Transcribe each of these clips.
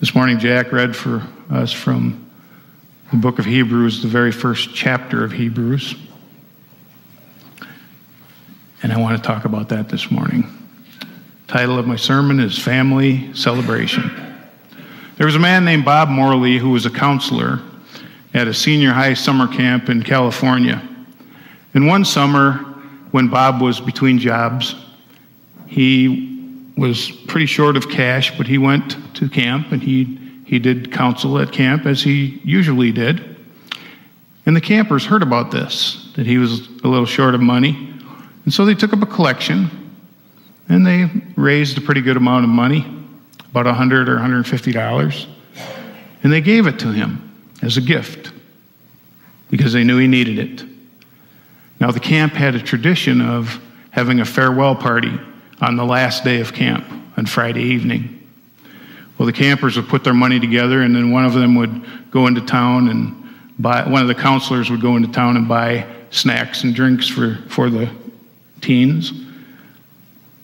This morning, Jack read for us from the book of Hebrews, the very first chapter of Hebrews. And I want to talk about that this morning. Title of my sermon is Family Celebration. There was a man named Bob Morley who was a counselor at a senior high summer camp in California. And one summer, when Bob was between jobs, he was pretty short of cash, but he went to camp and he, he did counsel at camp as he usually did. And the campers heard about this, that he was a little short of money. And so they took up a collection and they raised a pretty good amount of money, about 100 or $150. And they gave it to him as a gift because they knew he needed it. Now, the camp had a tradition of having a farewell party on the last day of camp on Friday evening. Well, the campers would put their money together, and then one of them would go into town and buy, one of the counselors would go into town and buy snacks and drinks for, for the teens.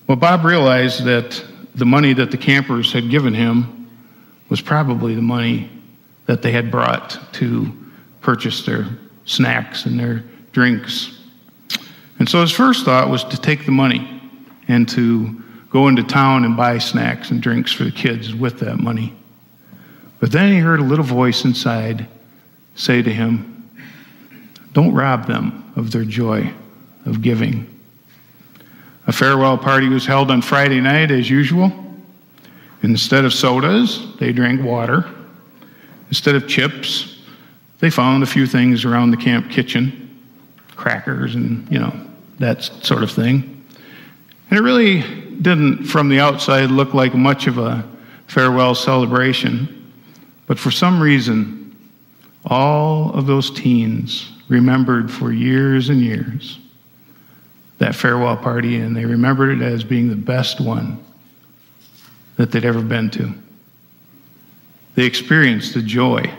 Well, Bob realized that the money that the campers had given him was probably the money that they had brought to purchase their snacks and their drinks. And so his first thought was to take the money and to go into town and buy snacks and drinks for the kids with that money. But then he heard a little voice inside say to him, Don't rob them of their joy of giving. A farewell party was held on Friday night as usual. Instead of sodas, they drank water. Instead of chips, they found a few things around the camp kitchen crackers and, you know, that sort of thing. And it really didn't, from the outside, look like much of a farewell celebration. But for some reason, all of those teens remembered for years and years that farewell party, and they remembered it as being the best one that they'd ever been to. They experienced the joy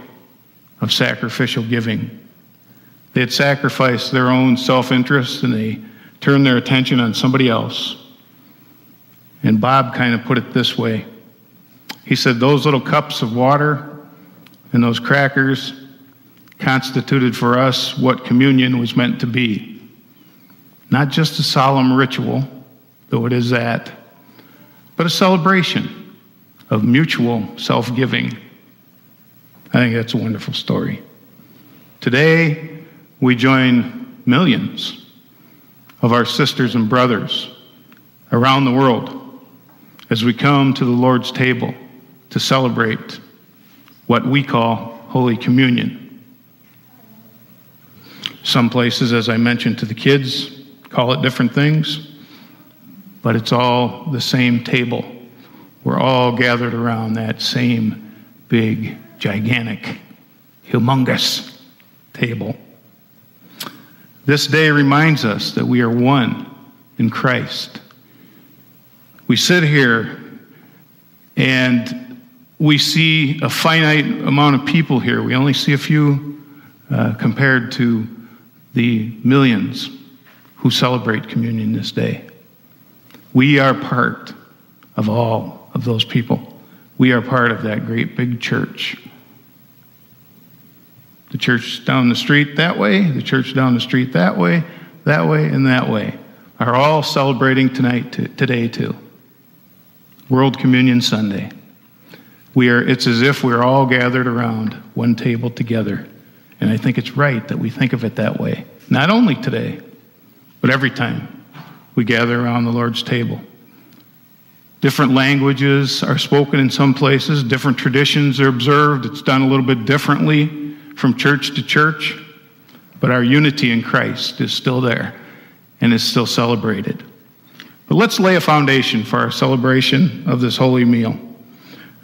of sacrificial giving. They had sacrificed their own self interest and they turn their attention on somebody else. And Bob kind of put it this way He said, Those little cups of water and those crackers constituted for us what communion was meant to be. Not just a solemn ritual, though it is that, but a celebration of mutual self giving. I think that's a wonderful story. Today, we join millions of our sisters and brothers around the world as we come to the Lord's table to celebrate what we call Holy Communion. Some places, as I mentioned to the kids, call it different things, but it's all the same table. We're all gathered around that same big, gigantic, humongous table. This day reminds us that we are one in Christ. We sit here and we see a finite amount of people here. We only see a few uh, compared to the millions who celebrate communion this day. We are part of all of those people. We are part of that great big church the church down the street that way, the church down the street that way, that way, and that way are all celebrating tonight, today too. World Communion Sunday. We are, it's as if we're all gathered around one table together. And I think it's right that we think of it that way. Not only today, but every time we gather around the Lord's table. Different languages are spoken in some places, different traditions are observed. It's done a little bit differently from church to church, but our unity in Christ is still there and is still celebrated. But let's lay a foundation for our celebration of this holy meal.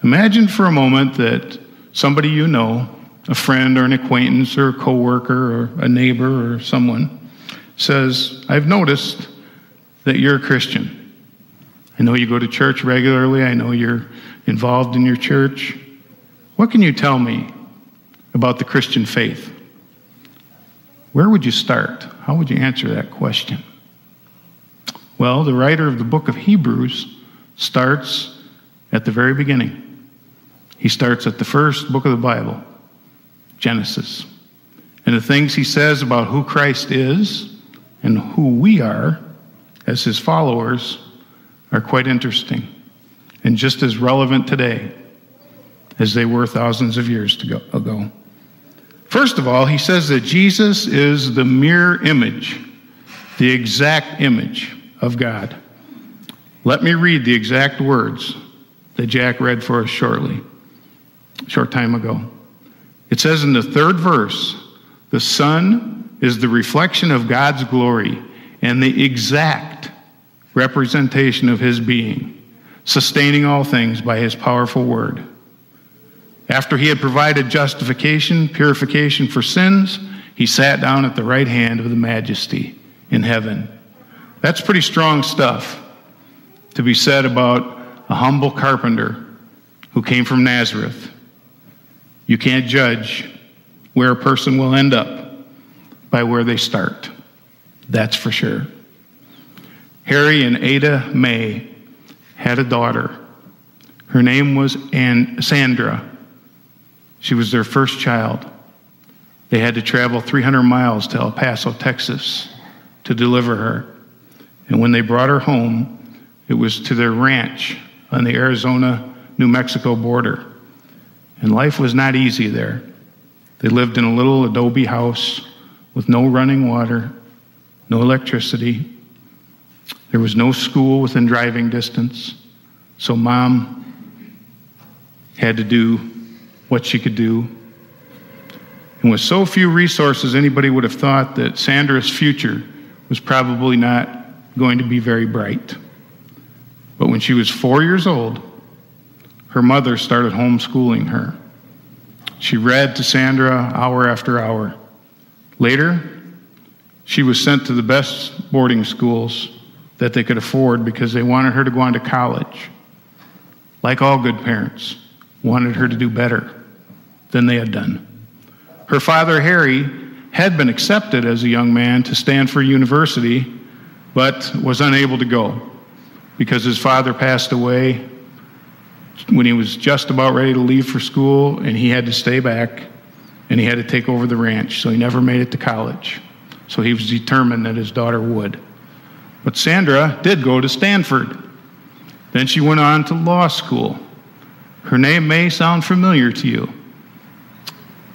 Imagine for a moment that somebody you know, a friend or an acquaintance or a coworker or a neighbor or someone, says, I've noticed that you're a Christian. I know you go to church regularly. I know you're involved in your church. What can you tell me about the Christian faith, where would you start? How would you answer that question? Well, the writer of the book of Hebrews starts at the very beginning. He starts at the first book of the Bible, Genesis. And the things he says about who Christ is and who we are as his followers are quite interesting and just as relevant today as they were thousands of years ago. First of all, he says that Jesus is the mirror image, the exact image of God. Let me read the exact words that Jack read for us shortly, short time ago. It says in the third verse, the Son is the reflection of God's glory and the exact representation of his being, sustaining all things by his powerful word. After he had provided justification, purification for sins, he sat down at the right hand of the majesty in heaven. That's pretty strong stuff to be said about a humble carpenter who came from Nazareth. You can't judge where a person will end up by where they start. That's for sure. Harry and Ada Mae had a daughter. Her name was Sandra. She was their first child. They had to travel 300 miles to El Paso, Texas to deliver her. And when they brought her home, it was to their ranch on the Arizona New Mexico border. And life was not easy there. They lived in a little adobe house with no running water, no electricity. There was no school within driving distance. So mom had to do what she could do. And with so few resources, anybody would have thought that Sandra's future was probably not going to be very bright. But when she was four years old, her mother started homeschooling her. She read to Sandra hour after hour. Later, she was sent to the best boarding schools that they could afford because they wanted her to go on to college. Like all good parents, wanted her to do better than they had done. Her father, Harry, had been accepted as a young man to Stanford University, but was unable to go because his father passed away when he was just about ready to leave for school, and he had to stay back and he had to take over the ranch, so he never made it to college. So he was determined that his daughter would. But Sandra did go to Stanford. Then she went on to law school. Her name may sound familiar to you.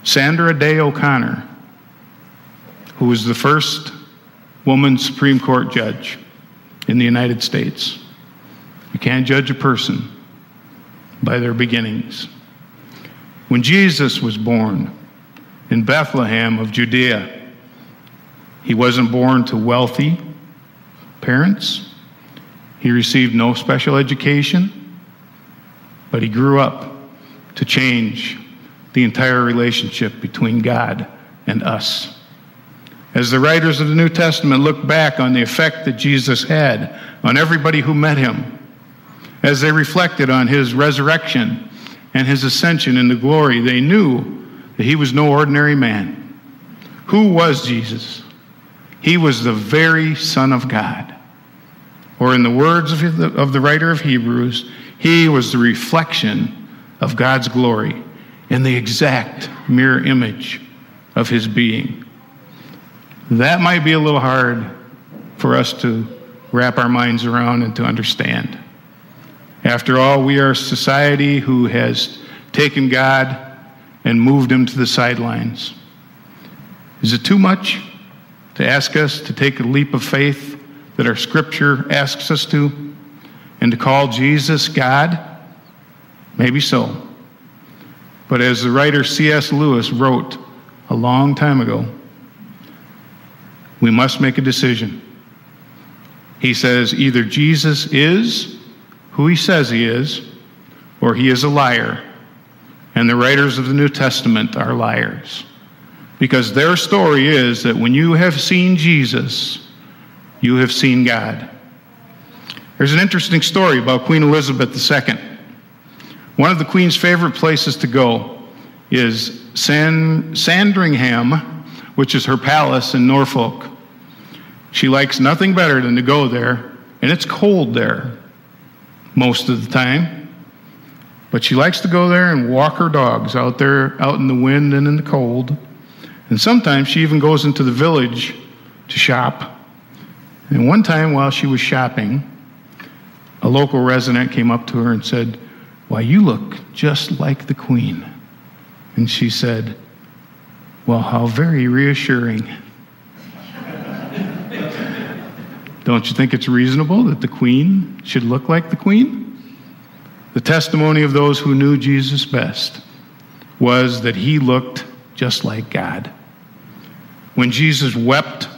Sandra Day O'Connor, who was the first woman Supreme Court judge in the United States. You can't judge a person by their beginnings. When Jesus was born in Bethlehem of Judea, he wasn't born to wealthy parents. He received no special education, but he grew up to change the entire relationship between God and us. As the writers of the New Testament look back on the effect that Jesus had on everybody who met him, as they reflected on his resurrection and his ascension into glory, they knew that he was no ordinary man. Who was Jesus? He was the very Son of God. Or, in the words of the, of the writer of Hebrews, he was the reflection of God's glory in the exact mirror image of his being. That might be a little hard for us to wrap our minds around and to understand. After all, we are a society who has taken God and moved him to the sidelines. Is it too much to ask us to take a leap of faith that our scripture asks us to and to call Jesus God? Maybe so. But as the writer C.S. Lewis wrote a long time ago, we must make a decision. He says either Jesus is who he says he is, or he is a liar. And the writers of the New Testament are liars. Because their story is that when you have seen Jesus, you have seen God. There's an interesting story about Queen Elizabeth II. One of the Queen's favorite places to go is San, Sandringham, which is her palace in Norfolk. She likes nothing better than to go there, and it's cold there most of the time. But she likes to go there and walk her dogs out there, out in the wind and in the cold. And sometimes she even goes into the village to shop. And one time while she was shopping, a local resident came up to her and said, Why, you look just like the Queen. And she said, Well, how very reassuring. Don't you think it's reasonable that the Queen should look like the Queen? The testimony of those who knew Jesus best was that he looked just like God. When Jesus wept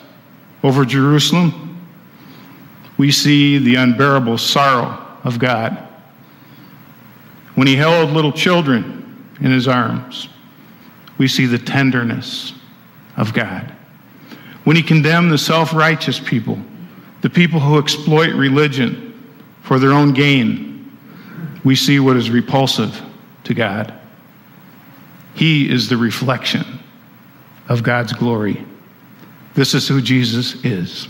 over Jerusalem, we see the unbearable sorrow of God. When he held little children in his arms, we see the tenderness of God. When he condemned the self righteous people, the people who exploit religion for their own gain, we see what is repulsive to God. He is the reflection of God's glory. This is who Jesus is.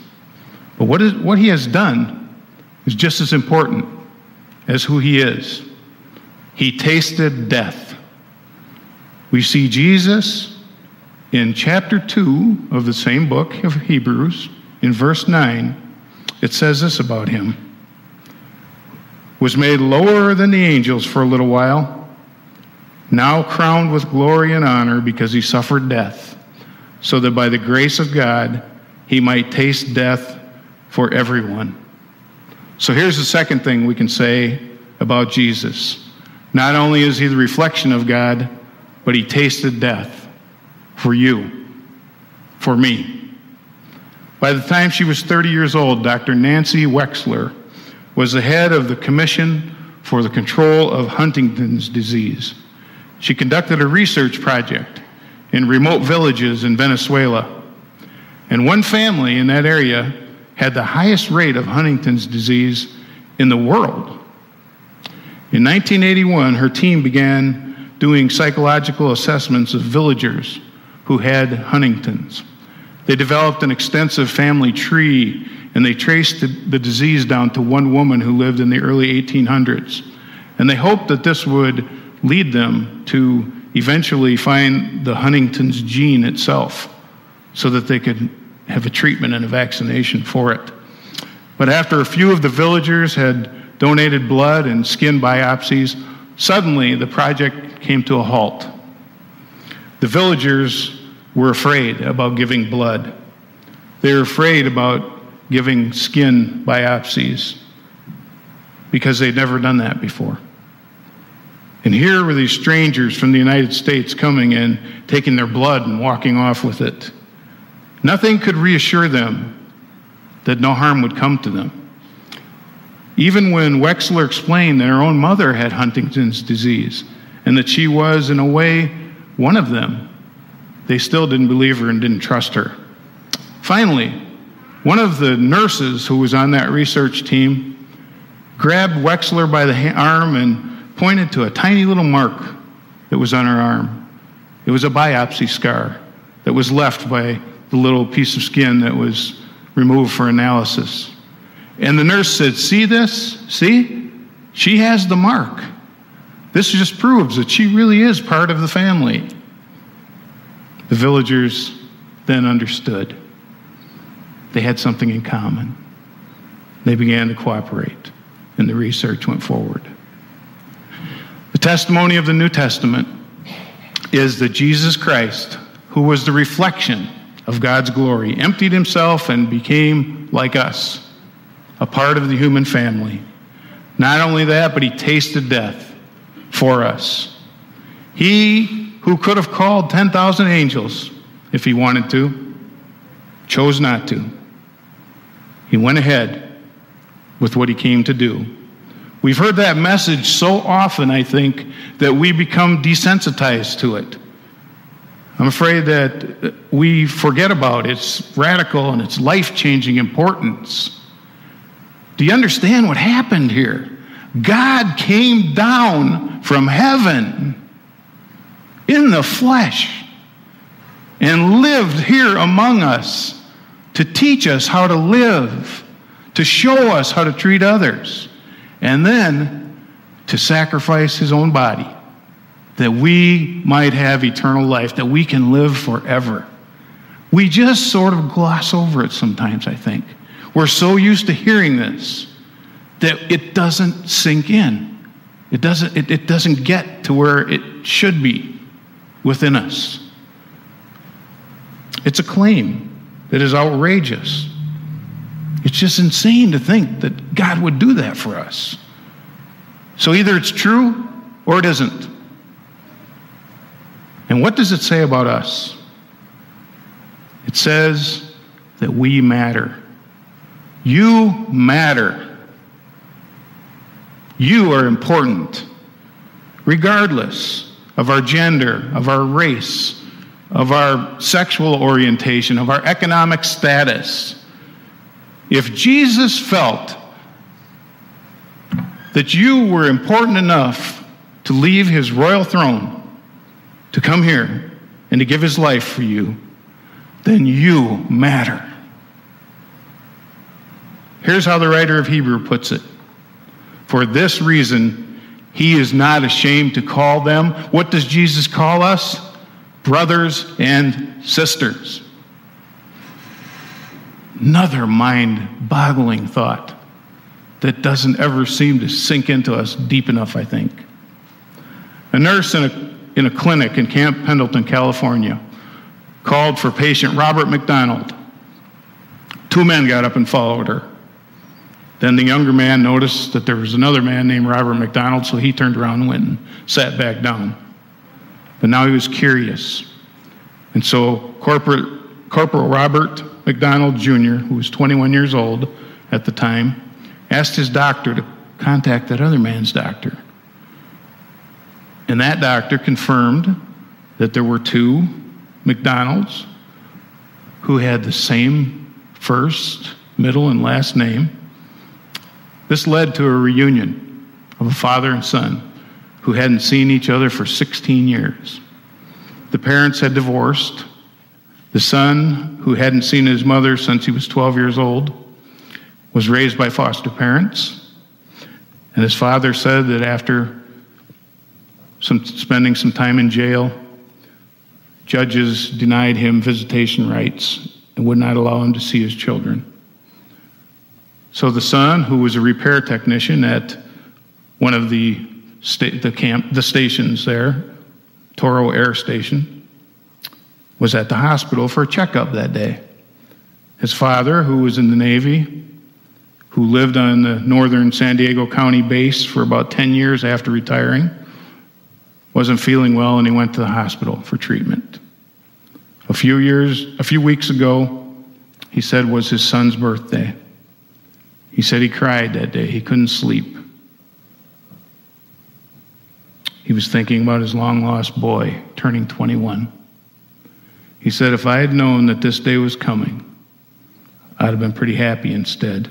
But what, is, what he has done is just as important as who he is. He tasted death. We see Jesus in chapter 2 of the same book of Hebrews, in verse 9. It says this about him was made lower than the angels for a little while, now crowned with glory and honor because he suffered death, so that by the grace of God he might taste death for everyone. So here's the second thing we can say about Jesus. Not only is he the reflection of God, but he tasted death for you, for me. By the time she was 30 years old, Dr. Nancy Wexler was the head of the Commission for the Control of Huntington's Disease. She conducted a research project in remote villages in Venezuela. And one family in that area had the highest rate of Huntington's disease in the world. In 1981, her team began doing psychological assessments of villagers who had Huntington's. They developed an extensive family tree and they traced the, the, disease down to one woman who lived in the early 1800s. And they hoped that this would lead them to eventually find the Huntington's gene itself so that they could have a treatment and a vaccination for it. But after a few of the villagers had donated blood and skin biopsies, suddenly the project came to a halt. The villagers were afraid about giving blood. They were afraid about giving skin biopsies because they'd never done that before. And here were these strangers from the United States coming and taking their blood and walking off with it. Nothing could reassure them that no harm would come to them. Even when Wexler explained that her own mother had Huntington's disease and that she was, in a way, one of them, they still didn't believe her and didn't trust her. Finally, one of the nurses who was on that research team grabbed Wexler by the arm and pointed to a tiny little mark that was on her arm. It was a biopsy scar that was left by the little piece of skin that was removed for analysis. And the nurse said, See this? See? She has the mark. This just proves that she really is part of the family. The villagers then understood. They had something in common. They began to cooperate, and the research went forward. The testimony of the New Testament is that Jesus Christ, who was the reflection of God's glory, emptied himself and became like us, a part of the human family. Not only that, but he tasted death for us. He who could have called 10,000 angels if he wanted to, chose not to. He went ahead with what he came to do. We've heard that message so often, I think, that we become desensitized to it. I'm afraid that we forget about its radical and its life changing importance. Do you understand what happened here? God came down from heaven in the flesh and lived here among us to teach us how to live, to show us how to treat others, and then to sacrifice his own body that we might have eternal life, that we can live forever. We just sort of gloss over it sometimes, I think. We're so used to hearing this that it doesn't sink in. It doesn't, it, it doesn't get to where it should be within us. It's a claim that is outrageous. It's just insane to think that God would do that for us. So either it's true or it isn't. And what does it say about us? It says that we matter. You matter. You are important, regardless of our gender, of our race, of our sexual orientation, of our economic status. If Jesus felt that you were important enough to leave his royal throne to come here and to give his life for you, then you matter. Here's how the writer of Hebrew puts it For this reason, he is not ashamed to call them. What does Jesus call us? Brothers and sisters. Another mind boggling thought that doesn't ever seem to sink into us deep enough, I think. A nurse in a, in a clinic in Camp Pendleton, California, called for patient Robert McDonald. Two men got up and followed her. Then the younger man noticed that there was another man named Robert McDonald, so he turned around and went and sat back down. But now he was curious. And so Corporal, Corporal Robert McDonald Jr., who was 21 years old at the time, asked his doctor to contact that other man's doctor. And that doctor confirmed that there were two McDonald's who had the same first, middle, and last name. This led to a reunion of a father and son who hadn't seen each other for 16 years. The parents had divorced. The son, who hadn't seen his mother since he was 12 years old, was raised by foster parents. And his father said that after some, spending some time in jail, judges denied him visitation rights and would not allow him to see his children. So the son, who was a repair technician at one of the sta- the camp the stations there, Toro Air Station, was at the hospital for a checkup that day. His father, who was in the Navy, who lived on the northern San Diego County base for about 10 years after retiring, wasn't feeling well and he went to the hospital for treatment. A few years, a few weeks ago, he said was his son's birthday. He said he cried that day. He couldn't sleep. He was thinking about his long lost boy turning 21. He said, If I had known that this day was coming, I'd have been pretty happy instead.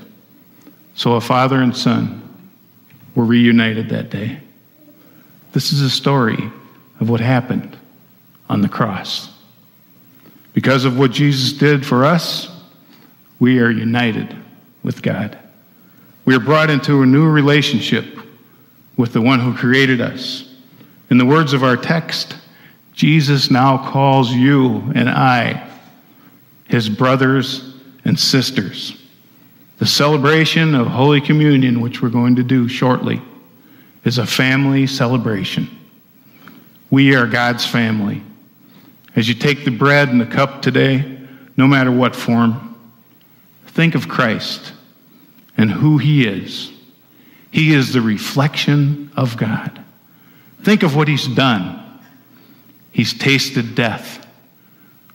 So a father and son were reunited that day. This is a story of what happened on the cross. Because of what Jesus did for us, we are united with God. We are brought into a new relationship with the one who created us. In the words of our text, Jesus now calls you and I his brothers and sisters. The celebration of Holy Communion, which we're going to do shortly, is a family celebration. We are God's family. As you take the bread and the cup today, no matter what form, think of Christ and who he is. He is the reflection of God. Think of what he's done. He's tasted death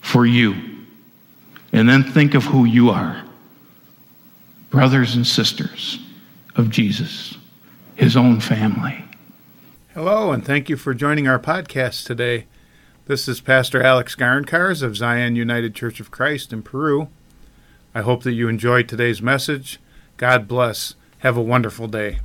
for you. And then think of who you are brothers and sisters of Jesus, his own family. Hello, and thank you for joining our podcast today. This is Pastor Alex Garncarz of Zion United Church of Christ in Peru. I hope that you enjoyed today's message. God bless. Have a wonderful day.